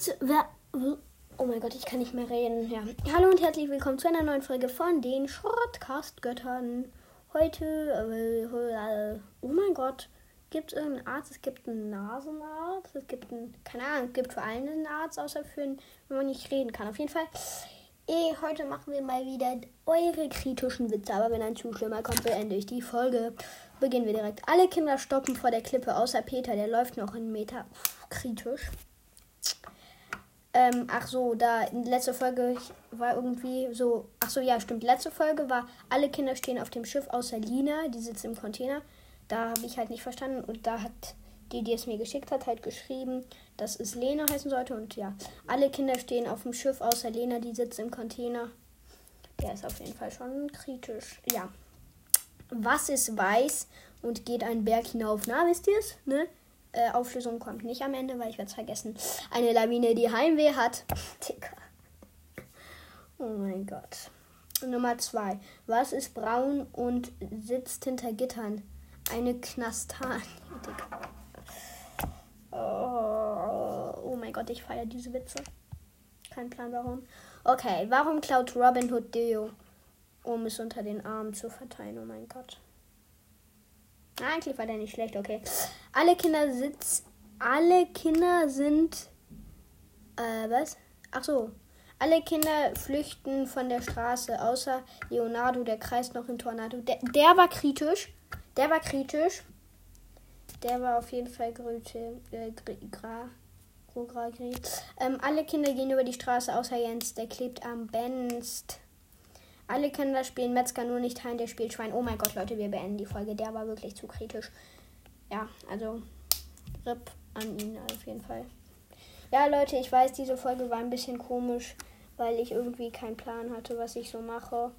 Witz. Wer, oh mein Gott, ich kann nicht mehr reden. Ja. Hallo und herzlich willkommen zu einer neuen Folge von den Shortcast-Göttern. Heute, äh, oh mein Gott, gibt es irgendeinen Arzt? Es gibt einen Nasenarzt. Es gibt einen, keine Ahnung, es gibt für alle einen Arzt, außer für einen, wenn man nicht reden kann. Auf jeden Fall. Eh, heute machen wir mal wieder eure kritischen Witze, aber wenn ein Zuschauer kommt, beende ich die Folge. Beginnen wir direkt. Alle Kinder stoppen vor der Klippe, außer Peter, der läuft noch einen Meter. Uff, kritisch. Ähm, ach so, da in letzter Folge war irgendwie so. Ach so, ja, stimmt. Letzte Folge war, alle Kinder stehen auf dem Schiff, außer Lina, die sitzt im Container. Da habe ich halt nicht verstanden und da hat die, die es mir geschickt hat, halt geschrieben, dass es Lena heißen sollte. Und ja, alle Kinder stehen auf dem Schiff, außer Lena, die sitzt im Container. Der ist auf jeden Fall schon kritisch. Ja. Was ist weiß und geht einen Berg hinauf? Na, wisst ihr es? Ne? Äh, Auflösung kommt nicht am Ende, weil ich werde es vergessen. Eine Lawine, die Heimweh hat. Dicker. Oh mein Gott. Nummer zwei. Was ist braun und sitzt hinter Gittern? Eine Knastan. Oh, oh mein Gott, ich feiere diese Witze. Kein Plan warum. Okay, warum klaut Robin Hood Deo? Um es unter den Armen zu verteilen. Oh mein Gott. Eigentlich war der nicht schlecht, okay. Alle Kinder sitzen. Alle Kinder sind. Äh, was? Ach so. Alle Kinder flüchten von der Straße, außer Leonardo, der kreist noch im Tornado. Der, der war kritisch. Der war kritisch. Der war auf jeden Fall Grüte. Äh, gra, gra, gra, ähm, alle Kinder gehen über die Straße, außer Jens, der klebt am Benst. Alle Kinder spielen Metzger, nur nicht Hein, der spielt Schwein. Oh mein Gott, Leute, wir beenden die Folge. Der war wirklich zu kritisch. Ja, also RIP an ihn auf jeden Fall. Ja, Leute, ich weiß, diese Folge war ein bisschen komisch, weil ich irgendwie keinen Plan hatte, was ich so mache.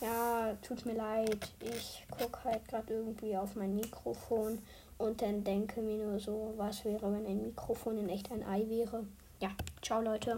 Ja, tut mir leid. Ich gucke halt gerade irgendwie auf mein Mikrofon und dann denke mir nur so, was wäre, wenn ein Mikrofon in echt ein Ei wäre. Ja, ciao Leute.